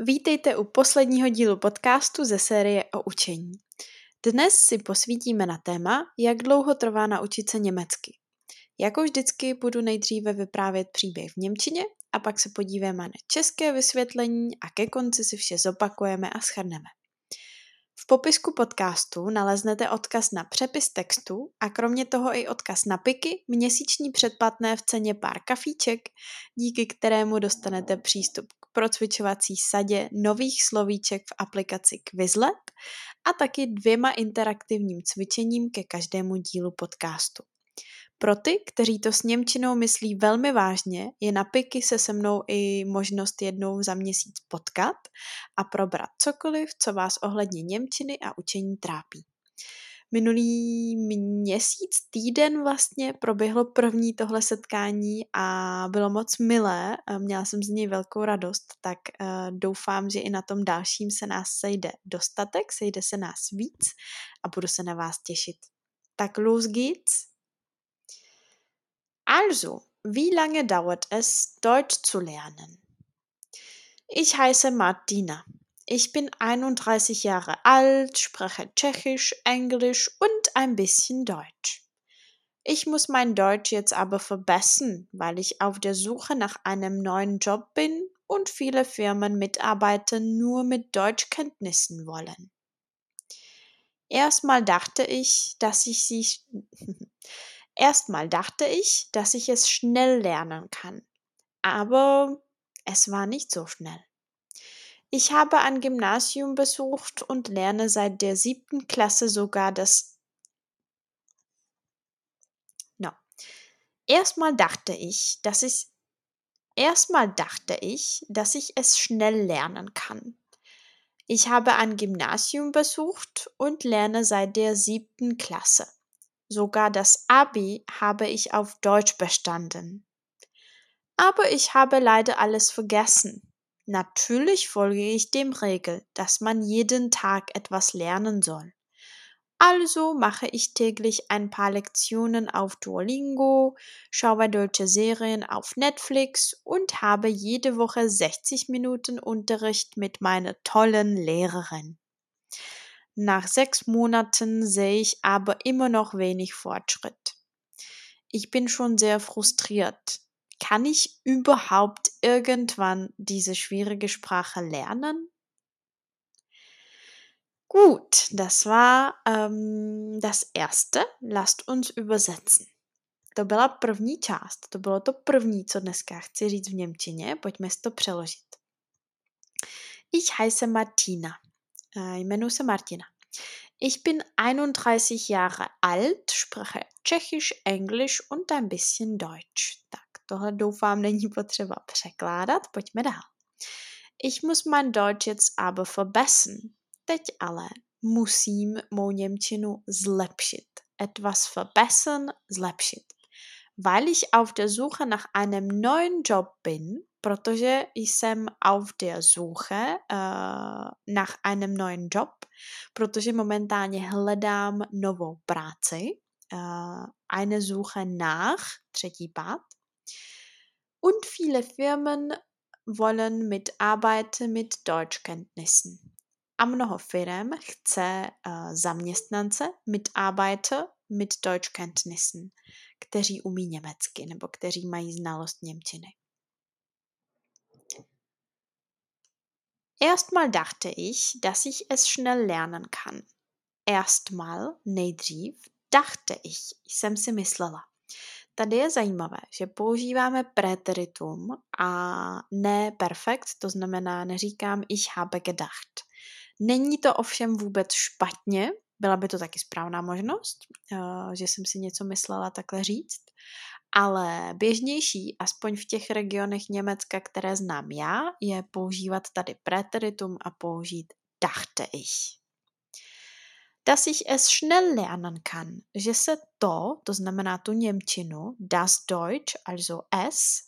Vítejte u posledního dílu podcastu ze série o učení. Dnes si posvítíme na téma, jak dlouho trvá naučit se německy. Jako vždycky budu nejdříve vyprávět příběh v Němčině a pak se podíváme na české vysvětlení a ke konci si vše zopakujeme a schrneme. V popisku podcastu naleznete odkaz na přepis textu a kromě toho i odkaz na piky, měsíční předplatné v ceně pár kafíček, díky kterému dostanete přístup procvičovací sadě nových slovíček v aplikaci Quizlet a taky dvěma interaktivním cvičením ke každému dílu podcastu. Pro ty, kteří to s Němčinou myslí velmi vážně, je na piky se se mnou i možnost jednou za měsíc potkat a probrat cokoliv, co vás ohledně Němčiny a učení trápí. Minulý měsíc, týden vlastně proběhlo první tohle setkání a bylo moc milé, měla jsem z něj velkou radost, tak uh, doufám, že i na tom dalším se nás sejde dostatek, sejde se nás víc a budu se na vás těšit. Tak los geht's! Also, wie lange dauert es, Deutsch zu lernen? Ich heiße Martina. Ich bin 31 Jahre alt, spreche Tschechisch, Englisch und ein bisschen Deutsch. Ich muss mein Deutsch jetzt aber verbessern, weil ich auf der Suche nach einem neuen Job bin und viele Firmen Mitarbeiter nur mit Deutschkenntnissen wollen. Erstmal dachte ich, dass ich sie Erstmal dachte ich, dass ich es schnell lernen kann. Aber es war nicht so schnell. Ich habe ein Gymnasium besucht und lerne seit der siebten Klasse sogar das. No. Erstmal dachte ich, dass ich. Erstmal dachte ich, dass ich es schnell lernen kann. Ich habe ein Gymnasium besucht und lerne seit der siebten Klasse. Sogar das Abi habe ich auf Deutsch bestanden. Aber ich habe leider alles vergessen. Natürlich folge ich dem Regel, dass man jeden Tag etwas lernen soll. Also mache ich täglich ein paar Lektionen auf Duolingo, schaue deutsche Serien auf Netflix und habe jede Woche 60 Minuten Unterricht mit meiner tollen Lehrerin. Nach sechs Monaten sehe ich aber immer noch wenig Fortschritt. Ich bin schon sehr frustriert. Kann ich überhaupt irgendwann diese schwierige Sprache lernen? Gut, das war um, das erste. Lasst uns übersetzen. To byla první část, to bylo to první, co dneska chci říct v Němčině, pojďme si to přeložit. Ich heiße Martina. Jmenuji se Martina. Ich bin 31 Jahre alt, spreche Tschechisch, Englisch und ein bisschen Deutsch. Tak, tohle doufám není potřeba překládat, pojďme dál. Ich muss mein Deutsch jetzt aber verbessern. Teď ale musím mou Němčinu zlepšit. Etwas verbessern, zlepšit. Weil ich auf der Suche nach einem neuen Job bin, protože jsem auf der Suche uh, nach einem neuen Job, protože momentálně hledám novou práci. Uh, eine Suche nach, třetí pád. Und viele Firmen wollen Mitarbeiter mit Deutschkenntnissen. A mnoho firm chce zaměstnance, Mitarbeiter mit Deutschkenntnissen, kteří umí německy nebo kteří mají znalost Němčiny. Erstmal dachte ich, dass ich es schnell lernen kann. Erstmal, nejdřív, dachte ich, jsem si myslela. Tady je zajímavé, že používáme preteritum a ne perfekt, to znamená neříkám ich habe gedacht. Není to ovšem vůbec špatně, byla by to taky správná možnost, eh, že jsem si něco myslela takhle říct, ale běžnější, aspoň v těch regionech Německa, které znám já, je používat tady preteritum a použít dachte ich. Dass ich es schnell lernen kann, že se to, to znamená tu Němčinu, das Deutsch, also es,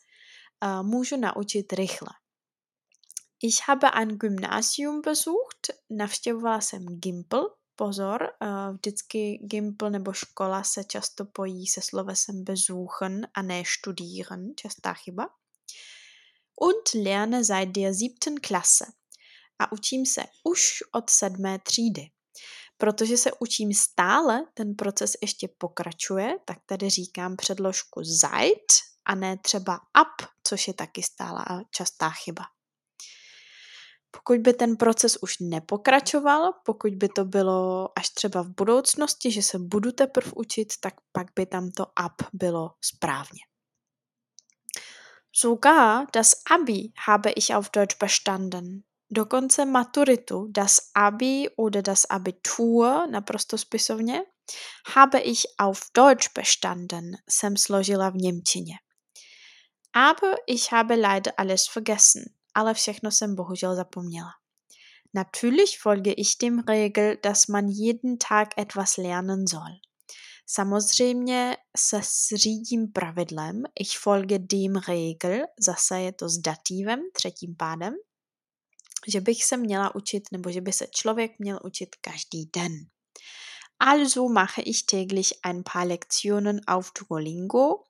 uh, můžu naučit rychle. Ich habe ein Gymnasium besucht, navštěvovala jsem Gimpel, pozor, uh, vždycky Gimpl nebo škola se často pojí se slovesem besuchen a ne studieren, častá chyba. Und lerne seit der siebten Klasse. a učím se už od sedmé třídy. Protože se učím stále, ten proces ještě pokračuje, tak tady říkám předložku seit a ne třeba up, což je taky stála a častá chyba. Pokud by ten proces už nepokračoval, pokud by to bylo až třeba v budoucnosti, že se budu teprve učit, tak pak by tam to up bylo správně. Sogar das Abi habe ich auf Deutsch bestanden. Dokonce maturitu, das Abi oder das Abitur, naprosto spisovně, habe ich auf Deutsch bestanden, jsem složila v Němčině. Aber ich habe leider alles vergessen ale všechno jsem bohužel zapomněla. Natürlich folge ich dem Regel, dass man jeden Tag etwas lernen soll. Samozřejmě se řídím pravidlem, ich folge dem Regel, zase je to s dativem, třetím pádem, že bych se měla učit, nebo že by se člověk měl učit každý den. Also mache ich täglich ein paar Lektionen auf Duolingo,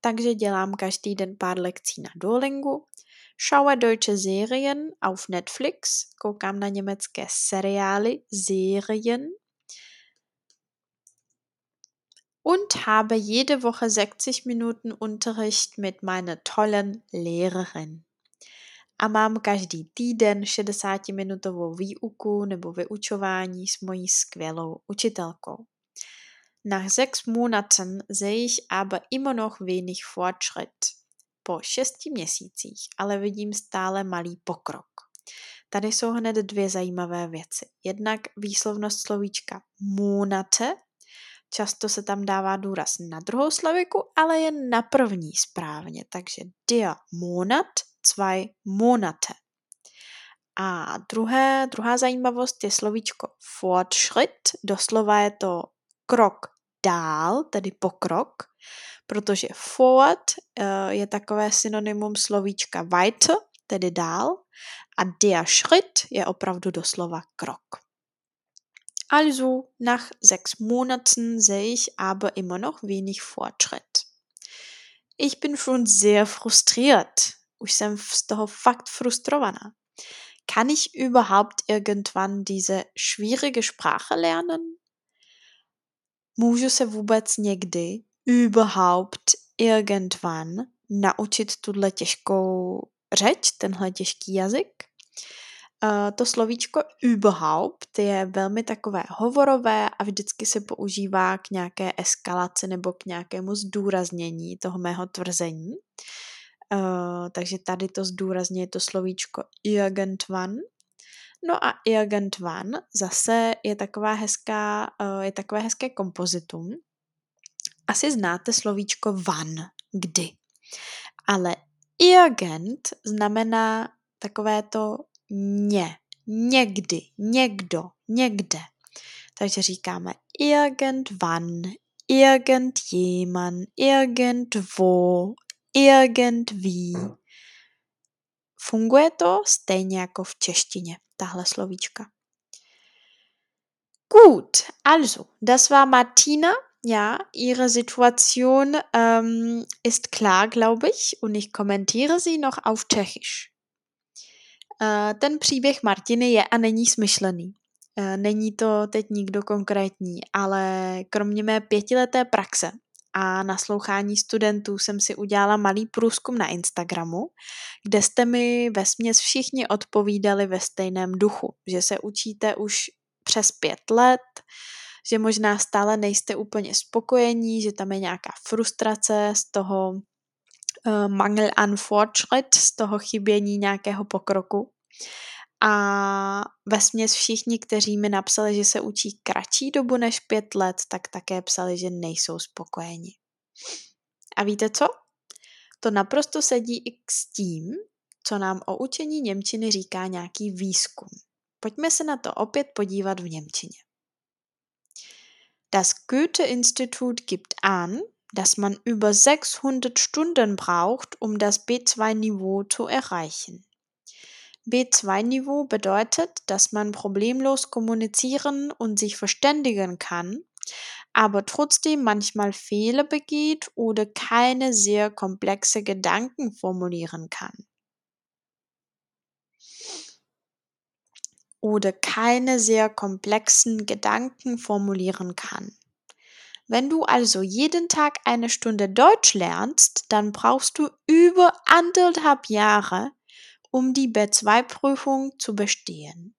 takže dělám každý den pár lekcí na Duolingo Schaue deutsche Serien auf Netflix, koukám na německé seriály, Serien und habe jede Woche 60 Minuten Unterricht mit meiner tollen Lehrerin. A mám každý týden 60-minutovou výuku nebo vyučování s mojí skvělou učitelkou. Nach sechs Monaten sehe ich aber immer noch wenig Fortschritt po šesti měsících, ale vidím stále malý pokrok. Tady jsou hned dvě zajímavé věci. Jednak výslovnost slovíčka monate, často se tam dává důraz na druhou sloviku, ale je na první správně, takže der Monat, zwei Monate. A druhé, druhá zajímavost je slovíčko Fortschritt, doslova je to krok dál, tedy pokrok, protože forward uh, je takové synonymum slovíčka weiter, tedy dál, a der Schritt je opravdu doslova krok. Also, nach sechs Monaten sehe ich aber immer noch wenig Fortschritt. Ich bin schon sehr frustriert. Už jsem z toho fakt frustrovaná. Kann ich überhaupt irgendwann diese schwierige Sprache lernen? Můžu se vůbec někdy überhaupt irgendwann naučit tuhle těžkou řeč, tenhle těžký jazyk. Uh, to slovíčko überhaupt je velmi takové hovorové a vždycky se používá k nějaké eskalaci nebo k nějakému zdůraznění toho mého tvrzení. Uh, takže tady to zdůrazně je to slovíčko irgendwann. No a irgendwann zase je taková hezká, uh, je takové hezké kompozitum, asi znáte slovíčko van, kdy. Ale irgend znamená takové to ně, někdy, někdo, někde. Takže říkáme irgendwann, irgendjemand, irgendwo, irgendwie. Funguje to stejně jako v češtině, tahle slovíčka. Gut, also, das war Martina ja, Ihre Situation ähm, ist klar, glaube ich, und ich kommentiere sie noch auf Tschechisch. Uh, ten příběh Martiny je a není smyšlený. Uh, není to teď nikdo konkrétní, ale kromě mé pětileté praxe a naslouchání studentů jsem si udělala malý průzkum na Instagramu, kde jste mi ve směs všichni odpovídali ve stejném duchu, že se učíte už přes pět let, že možná stále nejste úplně spokojení, že tam je nějaká frustrace z toho uh, mangel an Fortschritt, z toho chybění nějakého pokroku. A ve směs všichni, kteří mi napsali, že se učí kratší dobu než pět let, tak také psali, že nejsou spokojeni. A víte co? To naprosto sedí i s tím, co nám o učení Němčiny říká nějaký výzkum. Pojďme se na to opět podívat v Němčině. Das Goethe-Institut gibt an, dass man über 600 Stunden braucht, um das B2-Niveau zu erreichen. B2-Niveau bedeutet, dass man problemlos kommunizieren und sich verständigen kann, aber trotzdem manchmal Fehler begeht oder keine sehr komplexe Gedanken formulieren kann. oder keine sehr komplexen Gedanken formulieren kann. Wenn du also jeden Tag eine Stunde Deutsch lernst, dann brauchst du über anderthalb Jahre, um die B2-Prüfung zu bestehen.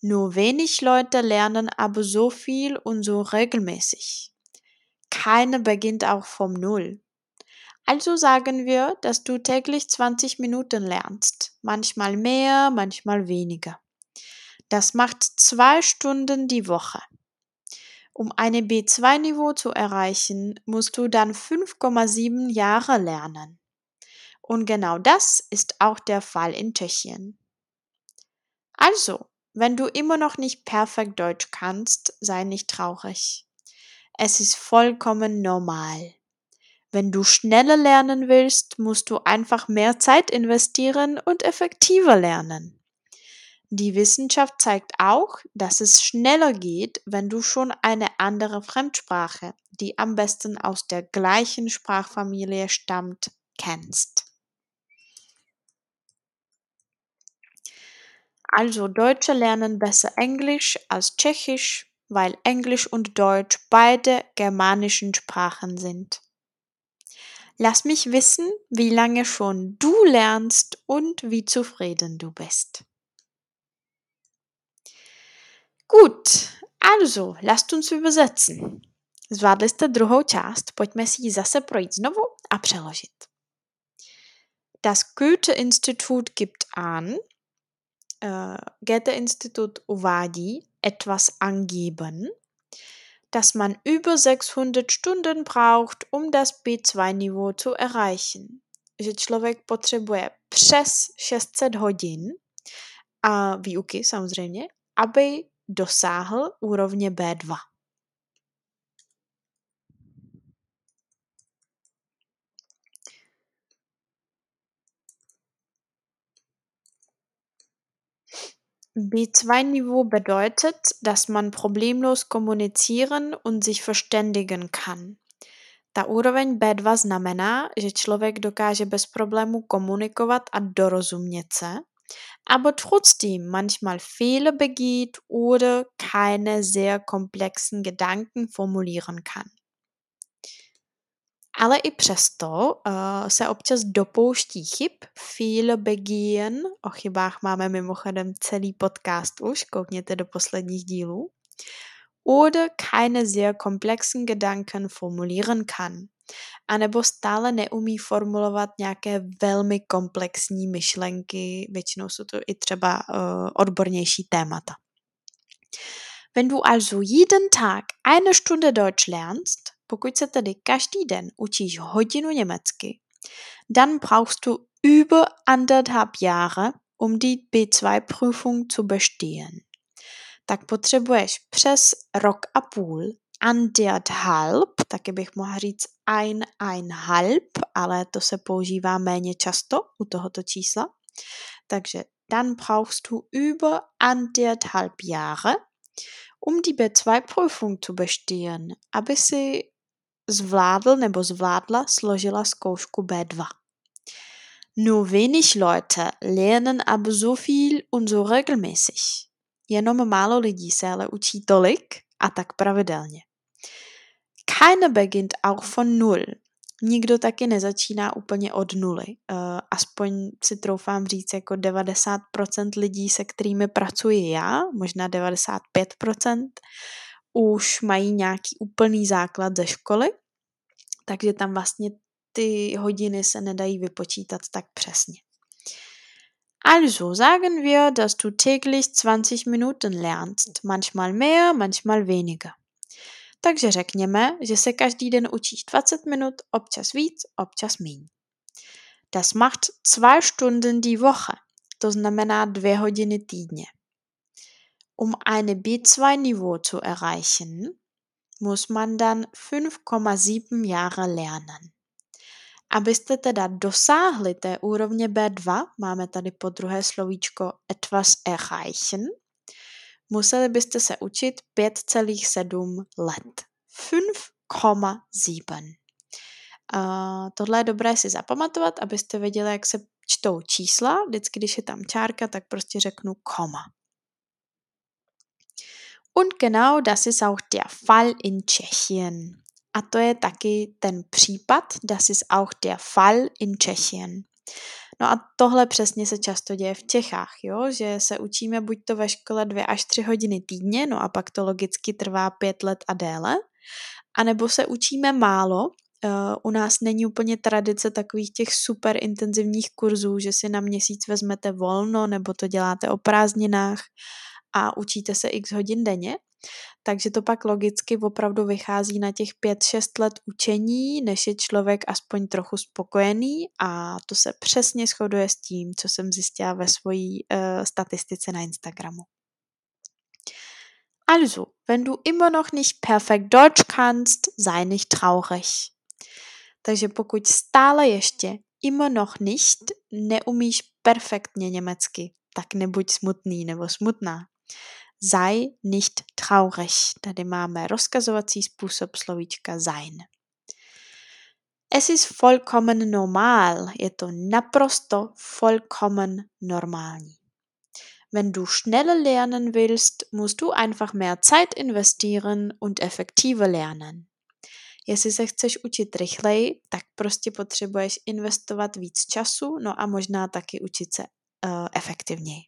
Nur wenig Leute lernen aber so viel und so regelmäßig. Keine beginnt auch vom Null. Also sagen wir, dass du täglich 20 Minuten lernst, manchmal mehr, manchmal weniger. Das macht zwei Stunden die Woche. Um eine B2-Niveau zu erreichen, musst du dann 5,7 Jahre lernen. Und genau das ist auch der Fall in Tschechien. Also, wenn du immer noch nicht perfekt Deutsch kannst, sei nicht traurig. Es ist vollkommen normal. Wenn du schneller lernen willst, musst du einfach mehr Zeit investieren und effektiver lernen. Die Wissenschaft zeigt auch, dass es schneller geht, wenn du schon eine andere Fremdsprache, die am besten aus der gleichen Sprachfamilie stammt, kennst. Also Deutsche lernen besser Englisch als Tschechisch, weil Englisch und Deutsch beide germanischen Sprachen sind. Lass mich wissen, wie lange schon du lernst und wie zufrieden du bist. Gut, also, lasst uns übersetzen. Zvládli jste druhou část, pojďme si ji zase projít znovu a přeložit. Das Goethe-Institut gibt an, äh, Goethe-Institut uvádí etwas angeben, dass man über 600 Stunden braucht, um das B2-Niveau zu erreichen. Že člověk potřebuje přes 600 hodin a výuky samozřejmě, aby dosáhl úrovně B2. B2-Niveau bedeutet, dass man problemlos kommunizieren und sich verständigen kann. Ta úroveň B2 znamená, že člověk dokáže bez problému komunikovat a dorozumět se, aber trotzdem manchmal Fehler begeht oder keine sehr komplexen Gedanken formulieren kann. Ale i přesto uh, se občas dopouští chyb, Fehler begehen, o chybách máme mimochodem celý podcast už, koukněte do posledních dílů, oder keine sehr komplexen Gedanken formulieren kann. Anebo stále neumí formulovat nějaké velmi komplexní myšlenky, většinou jsou to i třeba uh, odbornější témata. Wenn du also jeden Tag eine Stunde Deutsch lernst, pokud se tedy každý den učíš hodinu německy, dann brauchst du über anderthalb Jahre, um die B2-Prüfung zu bestehen. Tak potřebuješ přes rok a půl, anderthalb, taky bych mohla říct ein, einhalb, ale to se používá méně často u tohoto čísla. Takže dann brauchst du über anderthalb Jahre, um die B2-Prüfung zu bestehen, aby si zvládl nebo zvládla složila zkoušku B2. Nur wenig Leute lernen aber so viel und so regelmäßig. Jenom málo lidí se ale učí tolik a tak pravidelně. Keiner beginnt auch von null. Nikdo taky nezačíná úplně od nuly. Uh, aspoň si troufám říct jako 90% lidí, se kterými pracuji já, možná 95%, už mají nějaký úplný základ ze školy, takže tam vlastně ty hodiny se nedají vypočítat tak přesně. Also sagen wir, dass du täglich 20 Minuten lernst, manchmal mehr, manchmal weniger. Takže řekněme, že se každý den učíš 20 minut, občas víc, občas míň. Das macht zwei Stunden die Woche, to znamená dvě hodiny týdně. Um eine B2-Niveau zu erreichen, muss man dann 5,7 Jahre lernen. Abyste teda dosáhli té úrovně B2, máme tady po druhé slovíčko etwas erreichen, museli byste se učit 5,7 let. 5,7. Uh, tohle je dobré si zapamatovat, abyste věděli, jak se čtou čísla. Vždycky, když je tam čárka, tak prostě řeknu koma. Und genau das ist auch der Fall in Tschechien. A to je taky ten případ, das ist auch der Fall in Tschechien. No a tohle přesně se často děje v Čechách, jo? že se učíme buď to ve škole dvě až tři hodiny týdně, no a pak to logicky trvá pět let a déle, anebo se učíme málo, Uh, u nás není úplně tradice takových těch super intenzivních kurzů, že si na měsíc vezmete volno nebo to děláte o prázdninách a učíte se x hodin denně. Takže to pak logicky opravdu vychází na těch 5-6 let učení, než je člověk aspoň trochu spokojený a to se přesně shoduje s tím, co jsem zjistila ve své uh, statistice na Instagramu. Also, wenn du immer noch nicht perfekt Deutsch kannst, sei nicht traurig. Takže pokud stále ještě immer noch nicht neumíš perfektně německy, tak nebuď smutný nebo smutná. Sei nicht traurig. Tady máme rozkazovací způsob slovíčka sein. Es ist vollkommen normal. Je to naprosto vollkommen normální. Wenn du schneller lernen willst, musst du einfach mehr Zeit investieren und effektiver lernen. Jestli se chceš učit rychleji, tak prostě potřebuješ investovat víc času, no a možná taky učit se uh, efektivněji.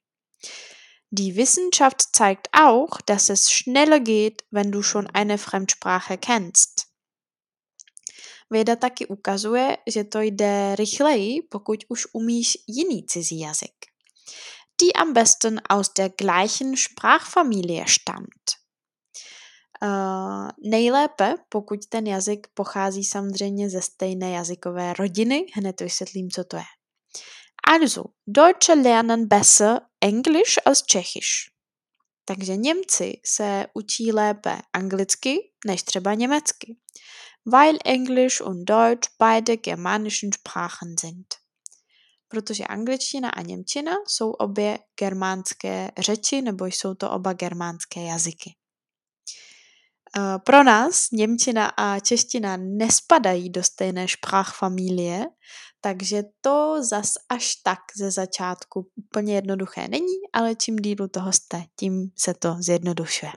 Die Wissenschaft zeigt auch, dass es schneller geht, wenn du schon eine Fremdsprache kennst. Věda taky ukazuje, že to jde rychleji, pokud už umíš jiný cizí jazyk. Die am besten aus der gleichen Sprachfamilie stammt. Uh, nejlépe, pokud ten jazyk pochází samozřejmě ze stejné jazykové rodiny, hned vysvětlím, co to je. Also, Deutsche lernen besser Englisch als Tschechisch. Takže Němci se učí lépe anglicky než třeba německy, weil Englisch und Deutsch beide germanischen Sprachen sind. Protože angličtina a němčina jsou obě germánské řeči nebo jsou to oba germánské jazyky. Eh, pro nás Němčina a čeština nespadají do stejné sprachfamilie, takže to zas až tak ze začátku úplně jednoduché není, ale čím dílu toho jste, tím se to zjednodušuje.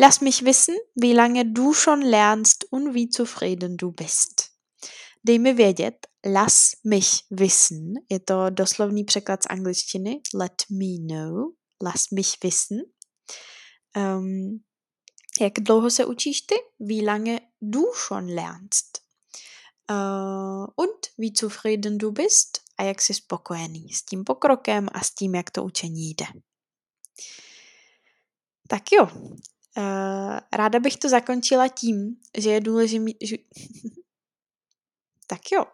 Lass mich wissen, wie lange du schon lernst und wie zufrieden du bist. Dej mi vědět, lass mich wissen, je to doslovný překlad z angličtiny, let me know, lass mich wissen. Um, jak dlouho se učíš ty? Wie lange du schon lernst? Uh, und wie zufrieden du bist? A jak jsi spokojený s tím pokrokem a s tím, jak to učení jde. Tak jo, uh, ráda bych to zakončila tím, že je důležitý... Že... tak jo,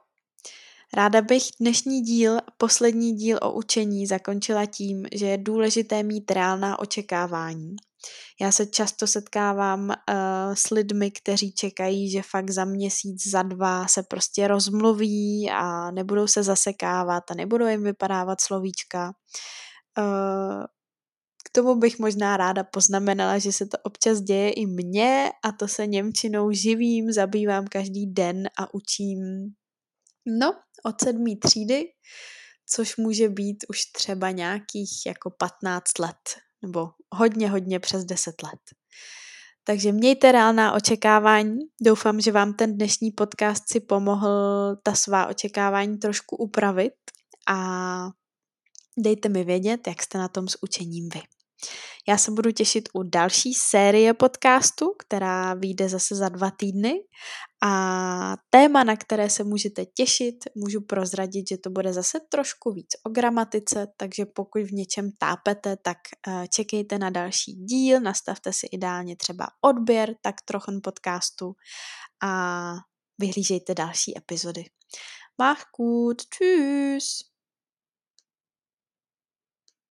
Ráda bych dnešní díl, poslední díl o učení zakončila tím, že je důležité mít reálná očekávání já se často setkávám uh, s lidmi, kteří čekají, že fakt za měsíc, za dva se prostě rozmluví a nebudou se zasekávat a nebudou jim vypadávat slovíčka. Uh, k tomu bych možná ráda poznamenala, že se to občas děje i mně a to se Němčinou živím, zabývám každý den a učím no, od sedmý třídy, což může být už třeba nějakých jako 15 let nebo hodně, hodně přes 10 let. Takže mějte reálná očekávání. Doufám, že vám ten dnešní podcast si pomohl ta svá očekávání trošku upravit a dejte mi vědět, jak jste na tom s učením vy. Já se budu těšit u další série podcastu, která vyjde zase za dva týdny a téma, na které se můžete těšit, můžu prozradit, že to bude zase trošku víc o gramatice, takže pokud v něčem tápete, tak eh, čekejte na další díl, nastavte si ideálně třeba odběr tak trochu podcastu a vyhlížejte další epizody. Mach gut, tschüss!